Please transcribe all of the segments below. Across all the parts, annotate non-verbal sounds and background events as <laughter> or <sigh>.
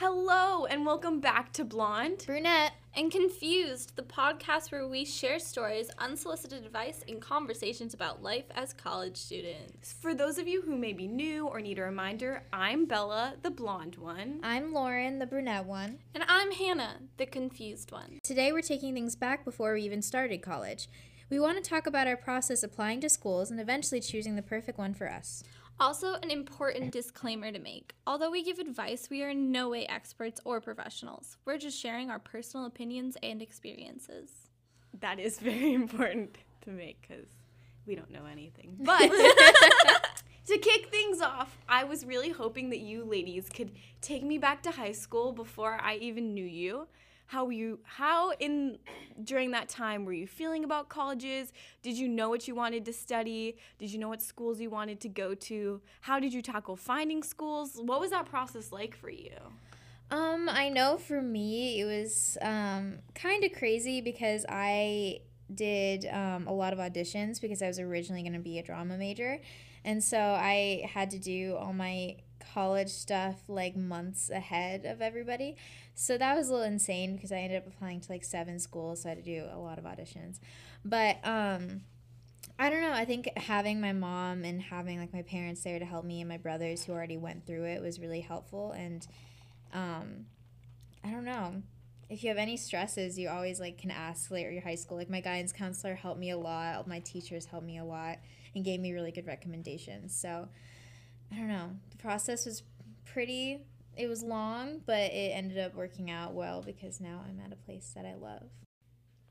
Hello, and welcome back to Blonde. Brunette. and Confused, the podcast where we share stories, unsolicited advice, and conversations about life as college students. For those of you who may be new or need a reminder, I'm Bella, the blonde one. I'm Lauren, the brunette one. And I'm Hannah, the confused one. Today we're taking things back before we even started college. We want to talk about our process applying to schools and eventually choosing the perfect one for us. Also, an important disclaimer to make. Although we give advice, we are in no way experts or professionals. We're just sharing our personal opinions and experiences. That is <laughs> very important to make because we don't know anything. <laughs> But <laughs> to kick things off, I was really hoping that you ladies could take me back to high school before I even knew you. How were you how in during that time were you feeling about colleges? Did you know what you wanted to study? Did you know what schools you wanted to go to? How did you tackle finding schools? What was that process like for you? Um, I know for me it was um, kind of crazy because I did um, a lot of auditions because I was originally going to be a drama major. And so I had to do all my college stuff like months ahead of everybody. So that was a little insane because I ended up applying to like seven schools, so I had to do a lot of auditions. But um I don't know, I think having my mom and having like my parents there to help me and my brothers who already went through it was really helpful and um I don't know. If you have any stresses, you always like can ask later your high school. Like my guidance counselor helped me a lot. My teachers helped me a lot and gave me really good recommendations. So I don't know. The process was pretty it was long, but it ended up working out well because now I'm at a place that I love.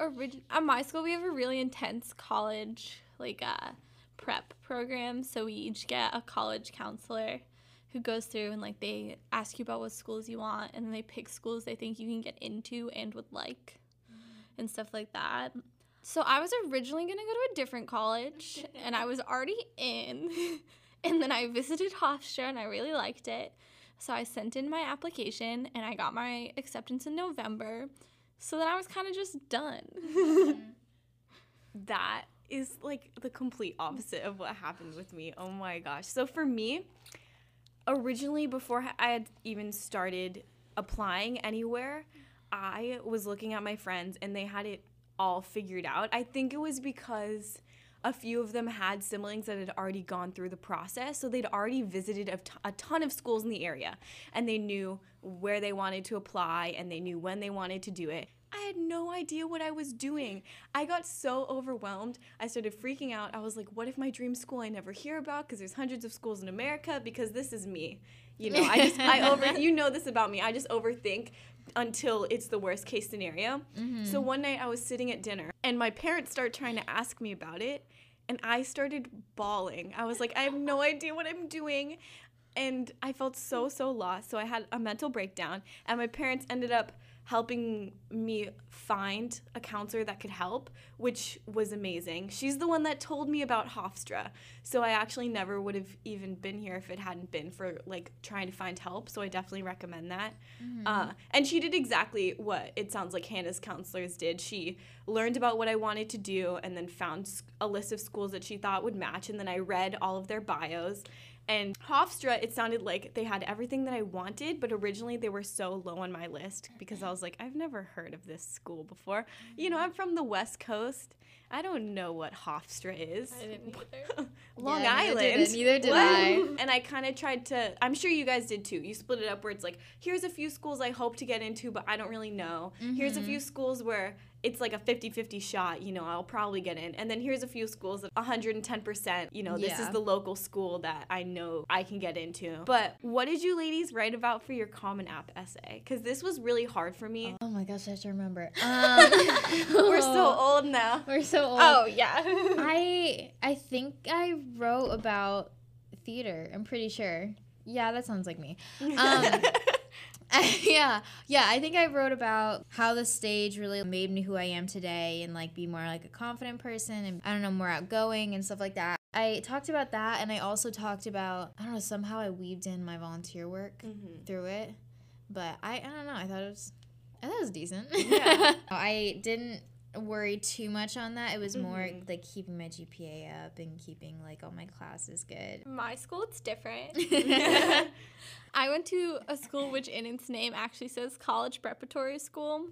Origin- at my school, we have a really intense college like uh, prep program. So we each get a college counselor who goes through and like they ask you about what schools you want, and then they pick schools they think you can get into and would like, and stuff like that. So I was originally gonna go to a different college, <laughs> and I was already in, <laughs> and then I visited Hofstra and I really liked it. So I sent in my application and I got my acceptance in November. So then I was kind of just done. that is like the complete opposite of what happened with me. Oh my gosh. So for me, originally before I had even started applying anywhere, I was looking at my friends and they had it all figured out. I think it was because a few of them had siblings that had already gone through the process. So they'd already visited a, t- a ton of schools in the area and they knew where they wanted to apply and they knew when they wanted to do it. I had no idea what I was doing. I got so overwhelmed. I started freaking out. I was like, what if my dream school I never hear about because there's hundreds of schools in America because this is me. You know, I just I over <laughs> you know this about me. I just overthink until it's the worst case scenario. Mm-hmm. So one night I was sitting at dinner and my parents started trying to ask me about it and I started bawling. I was like, I have no idea what I'm doing. And I felt so, so lost. So I had a mental breakdown, and my parents ended up helping me find a counselor that could help, which was amazing. She's the one that told me about Hofstra. So I actually never would have even been here if it hadn't been for like trying to find help. So I definitely recommend that. Mm-hmm. Uh, and she did exactly what it sounds like Hannah's counselors did. She learned about what I wanted to do and then found a list of schools that she thought would match. And then I read all of their bios and Hofstra, it sounded like they had everything that I wanted, but originally they were so low on my list because I was like, I've never heard of this school before. You know, I'm from the West Coast. I don't know what Hofstra is. I didn't <laughs> either. Long yeah, Island. Neither did, neither did I. <laughs> And I kind of tried to, I'm sure you guys did too. You split it up where it's like, here's a few schools I hope to get into, but I don't really know. Mm-hmm. Here's a few schools where it's like a 50-50 shot you know i'll probably get in and then here's a few schools that 110% you know this yeah. is the local school that i know i can get into but what did you ladies write about for your common app essay because this was really hard for me oh my gosh i have to remember <laughs> um, we're so old now we're so old oh yeah <laughs> i i think i wrote about theater i'm pretty sure yeah that sounds like me um, <laughs> <laughs> yeah, yeah. I think I wrote about how the stage really made me who I am today, and like be more like a confident person, and I don't know, more outgoing and stuff like that. I talked about that, and I also talked about I don't know. Somehow I weaved in my volunteer work mm-hmm. through it, but I I don't know. I thought it was I thought it was decent. Yeah. I didn't worry too much on that. It was more Mhm. like keeping my GPA up and keeping like all my classes good. My school, it's different. <laughs> <laughs> I went to a school which in its name actually says college preparatory school.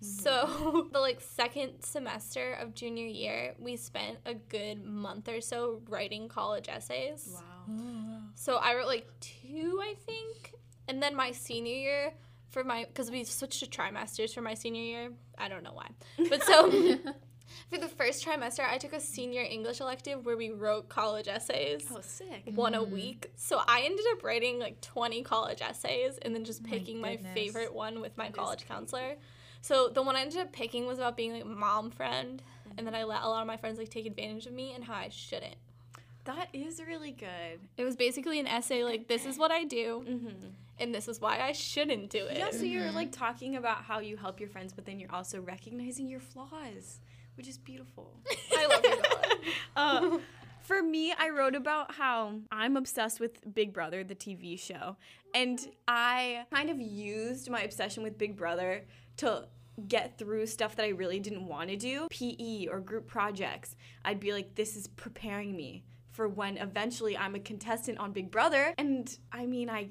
So <laughs> the like second semester of junior year, we spent a good month or so writing college essays. Wow. <gasps> So I wrote like two, I think. And then my senior year for my because we switched to trimesters for my senior year. I don't know why. <laughs> But so <laughs> for the first trimester, I took a senior English elective where we wrote college essays Oh, sick. one a mm-hmm. week. So I ended up writing like 20 college essays and then just oh My picking my, goodness. favorite one with my That is college counselor. So the one I ended up picking was about being like mom friend and then I let a lot of my friends like take advantage of me and how I shouldn't. That is really good. It was basically an essay like this is what I do Mm-hmm. and this is why I shouldn't do it. Yeah, so you're Mhm. like talking about how you help your friends, but then you're also recognizing your flaws, which is beautiful. <laughs> I love you. Bella. uh, <laughs> for me, I wrote about how I'm obsessed with Big Brother, the TV show. And I kind of used my obsession with Big Brother to get through stuff that I really didn't want to do, PE or group projects. I'd be like, this is preparing me for when eventually I'm a contestant on Big Brother. And I mean, I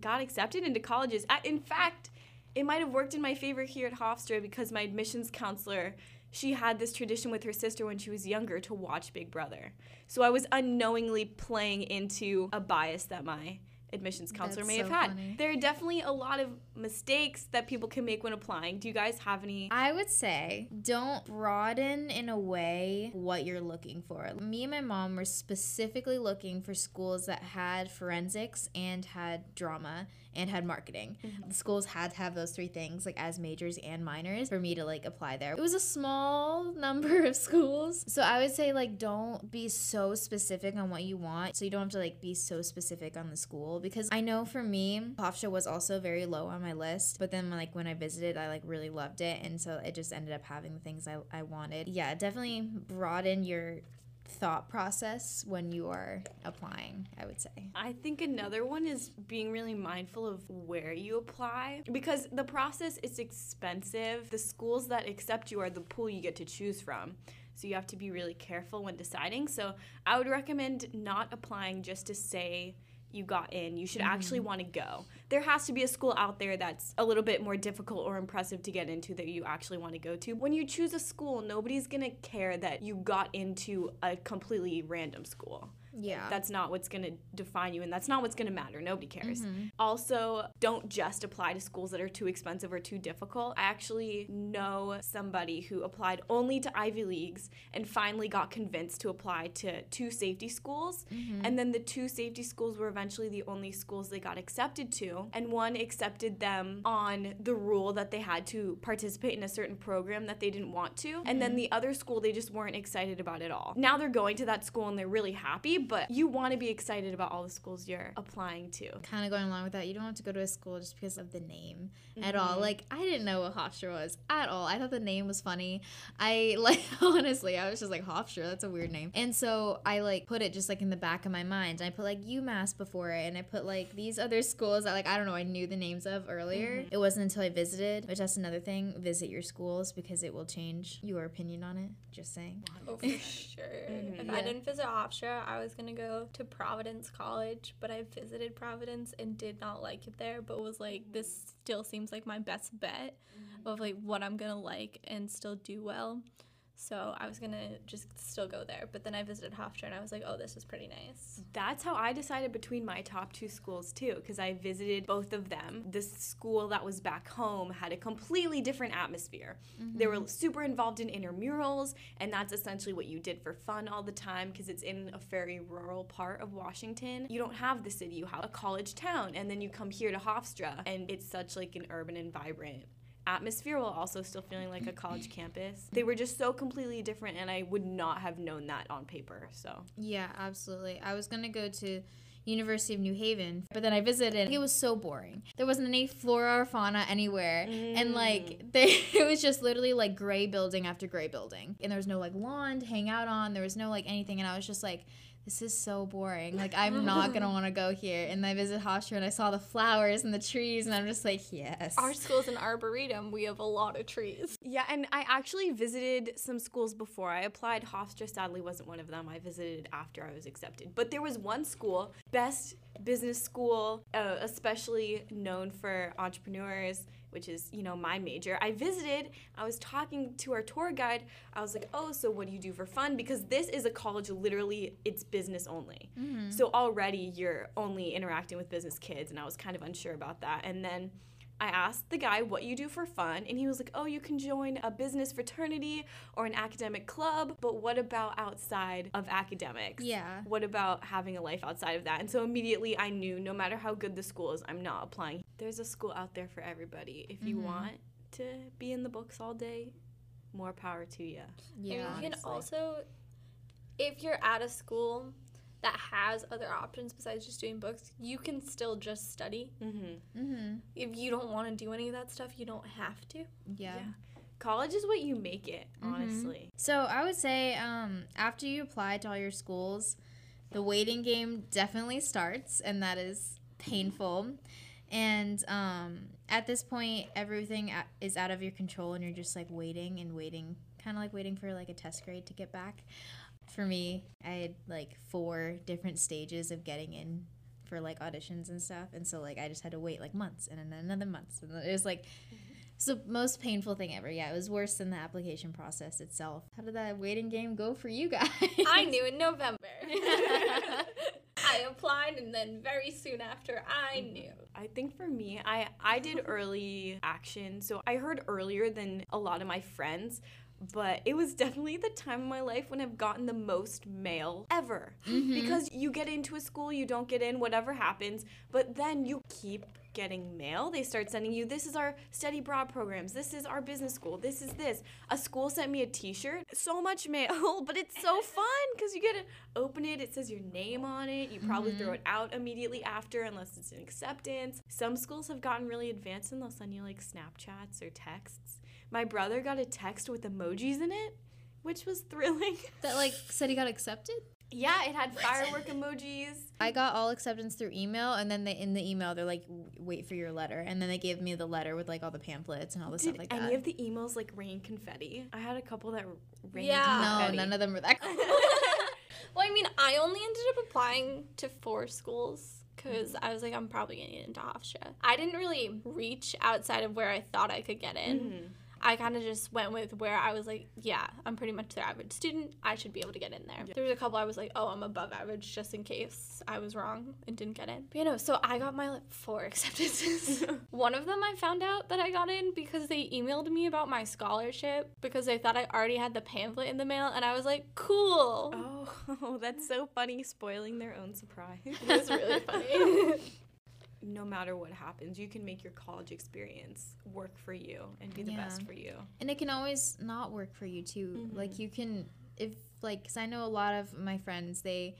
got accepted into colleges. In fact, it might have worked in my favor here at Hofstra because my admissions counselor she had this tradition with her sister when she was younger to watch Big Brother. So I was unknowingly playing into a bias that my admissions counselor That's may have had. funny. There are definitely a lot of mistakes that people can make when applying. Do you guys have any? I would say don't broaden in a way what you're looking for. Me and my mom were specifically looking for schools that had forensics and had drama and had marketing. Mm-hmm. The schools had to have those three things like as majors and minors for me to like apply there. It was a small <laughs> number of schools. So I would say like don't be so specific on what you want. So you don't have to like be so specific on the school because I know for me Hofstra was also very low on my list, but then like when I visited I like really loved it and so it just ended up having the things I, I wanted. Yeah, definitely broaden your thought process when you are applying, I would say. I think another one is being really mindful of where you apply because the process is expensive. The schools that accept you are the pool you get to choose from. So you have to be really careful when deciding. So I would recommend not applying just to say you got in. You should actually mm-hmm. want to go. There has to be a school out there that's a little bit more difficult or impressive to get into that you actually want to go to. When you choose a school, nobody's going to care that you got into a completely random school. Yeah. That's not what's going to define you, and that's not what's going to matter. Nobody cares. Mhm. Also, don't just apply to schools that are too expensive or too difficult. I actually know somebody who applied only to Ivy Leagues and finally got convinced to apply to two safety schools. And then the two safety schools were eventually the only schools they got accepted to. And one accepted them on the rule that they had to participate in a certain program that they didn't want to. And then the other school, they just weren't excited about at all. Now they're going to that school and they're really happy, but you want to be excited about all the schools you're applying to. kind of going along with that, you don't have to go to a school just because of the name at all. Mm-hmm. Like I didn't know what Hofstra was at all. I thought the name was funny. I <laughs> like honestly, I was just like Hofstra. That's a weird name. And so I like put it just like in the back of my mind. I put like UMass before it, and I put like these other schools that like I don't know I knew the names of earlier. Mm-hmm. It wasn't until I visited, which that's another thing. Visit your schools because it will change your opinion on it. Just saying. Oh, for <laughs> sure. Mm-hmm. If I didn't visit Hofstra, I was gonna go to Providence College, but I visited Providence and did not like it there. But was like, this mm. still seems like my best bet mm-hmm. of like what I'm gonna like and still do well. So I was gonna just still go there. But then I visited Hofstra and I was like, oh, this is pretty nice. That's how I decided between my top two schools too, because I visited both of them. The school that was back home had a completely different atmosphere. They were mm-hmm. super involved in intramurals, and that's essentially what you did for fun all the time because it's in a very rural part of Washington. You don't have the city, you have a college town, and then you come here to Hofstra, and it's such like an urban and vibrant atmosphere while also still feeling like a college campus. They were just so completely different and I would not have known that on paper. So Yeah, absolutely. I was gonna go to University of New Haven, but then I visited. It was so boring. There wasn't any flora or fauna anywhere, and like mm. they, <laughs> it was just literally like gray building after gray building, and there was no like lawn to hang out on. There was no like anything, and I was just like, this is so boring. Like I'm <laughs> not gonna want to go here. And I visit Hofstra and I saw the flowers and the trees, and I'm just like, yes. Our school's an arboretum. We have a lot of trees. Yeah, and I actually visited some schools before I applied. Hofstra sadly wasn't one of them. I visited after I was accepted. But there was one school, best business school, uh, especially known for entrepreneurs, which is, you know, my major. I visited, I was talking to our tour guide. I was like, "Oh, so what do you do for fun?" Because this is a college literally it's business only. Mm-hmm. So already you're only interacting with business kids and I was kind of unsure about that. And then I asked the guy what you do for fun, and he was like, Oh, you can join a business fraternity or an academic club, but what about outside of academics? Yeah. What about having a life outside of that? And so immediately I knew no matter how good the school is, I'm not applying. There's a school out there for everybody. If you mm-hmm. want to be in the books all day, more power to you. yeah. And you can also, if you're at a school that has other options besides just doing books, you can still just study. Mm-hmm. Mm-hmm. If you don't want to do any of that stuff, you don't have to. Yeah. Yeah. College is what you make it, Mhm. honestly. So I would say um, after you apply to all your schools, the waiting game definitely starts, and that is painful. And um, at this point, everything is out of your control, and you're just like waiting and waiting, kind of like waiting for like a test grade to get back. For me, I had like four different stages of getting in for like auditions and stuff, and so like I just had to wait like months and then another months, and it was like mm-hmm. it's the most painful thing ever. Yeah, it was worse than the application process itself. How did that waiting game go for you guys? I knew in November. <laughs> I applied, and then very soon after, I mm-hmm. knew. I think for me, I I did early action, so I heard earlier than a lot of my friends, but it was definitely the time of my life when I've gotten the most mail ever. Mm-hmm. Because you get into a school, you don't get in, whatever happens, but then you keep getting mail. They start sending you this is our study abroad programs, this is our business school, this is this. A school sent me a t-shirt, so much <laughs> mail, but it's so fun because you get to open it, it says your name on it. You probably mm-hmm. throw it out immediately after unless it's an acceptance. Some schools have gotten really advanced and they'll send you like Snapchats or texts. My brother got a text with emojis in it, which was thrilling. <laughs> that like said he got accepted. yeah, it had firework emojis. I got all acceptance through email, and then they in the email they're like, "Wait for your letter," and then they gave me the letter with like all the pamphlets and all the Did stuff like that. Did any of the emails like rain confetti? I had a couple that rained Yeah. no, none of them were that. Cool. <laughs> <laughs> well, I mean, I only ended up applying to four schools because I was like, I'm probably gonna get into Hofstra. I didn't really reach outside of where I thought I could get in. Mhm. I kind of just went with where I was like, yeah, I'm pretty much the average student. I should be able to get in there. There was a couple I was like, oh, I'm above average just in case I was wrong and didn't get in. But you know, so I got my like, four <laughs> acceptances. <laughs> One of them I found out that I got in because they emailed me about my scholarship because they thought I already had the pamphlet in the mail, and I was like, cool. Oh, <laughs> that's so funny, spoiling their own surprise. It was really funny. No matter what happens, you can make your college experience work for you and be the Yeah. best for you. and it can always not work for you too. Mhm. Like you can, if like, cause I know a lot of my friends they,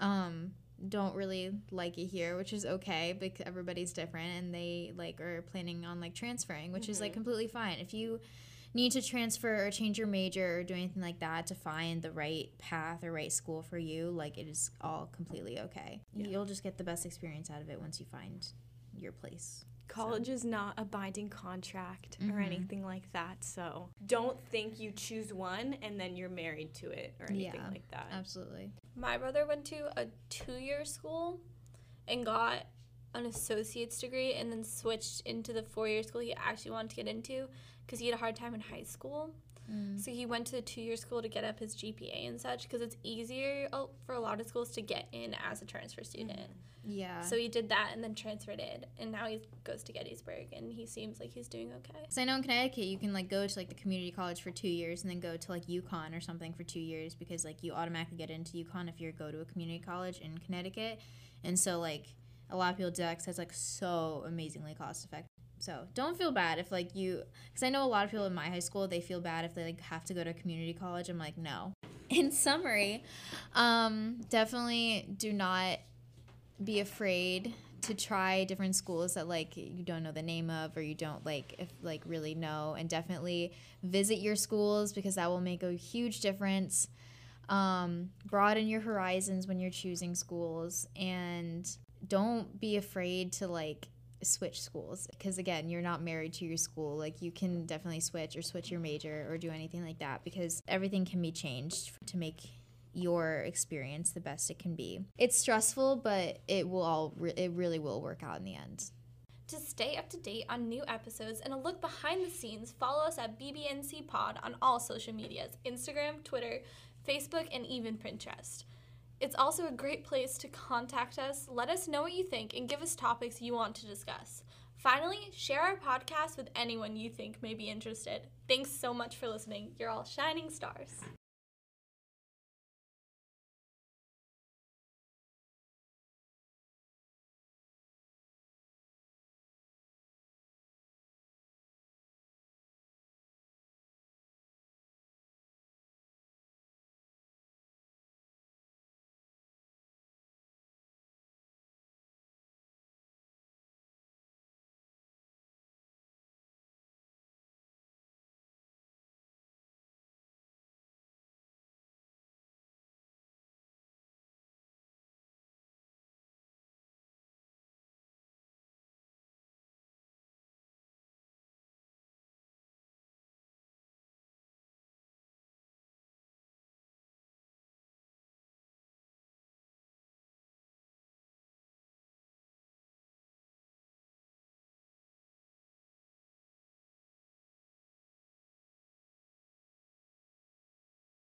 um, don't really like it here, which is okay because everybody's different and they like are planning on like transferring, which is like Mhm. completely fine. If you need to transfer or change your major or do anything like that to find the right path or right school for you, like it is all completely okay. Yeah. You'll just get the best experience out of it once you find your place. College is not a binding contract or Mhm. anything like that. So don't think you choose one and then you're married to it or anything Yeah. like that. Absolutely. My brother went to a two year school and got an associate's degree and then switched into the four year school he actually wanted to get into because he had a hard time in high school. Mm. So he went to the two year school to get up his GPA and such because it's easier uh, for a lot of schools to get in as a transfer student. Yeah. So he did that and then transferred it, and now he goes to Gettysburg and he seems like he's doing okay. So I know in Connecticut you can like go to like the community college for two years and then go to like UConn or something for two years because like you automatically get into UConn if you go to a community college in Connecticut, and so like a lot of people do that 'cause it's like so amazingly cost effective. So don't feel bad if like you, because I know a lot of people in my high school they feel bad if they like have to go to community college. I'm like no. <laughs> In summary, um, definitely do not be afraid to try different schools that like you don't know the name of or you don't like if like really know and definitely visit your schools because that will make a huge difference Um, broaden your horizons when you're choosing schools and don't be afraid to like switch schools because again you're not married to your school like you can definitely switch or switch your major or do anything like that because everything can be changed to make your experience the best it can be it's stressful but it will all re- it really will work out in the end To stay up to date on new episodes and a look behind the scenes, follow us at BBNC Pod on all social medias Instagram, Twitter, Facebook, and even Pinterest. It's also a great place to contact us, let us know what you think, and give us topics you want to discuss. Finally, share our podcast with anyone you think may be interested. Thanks so much for listening. You're all shining stars.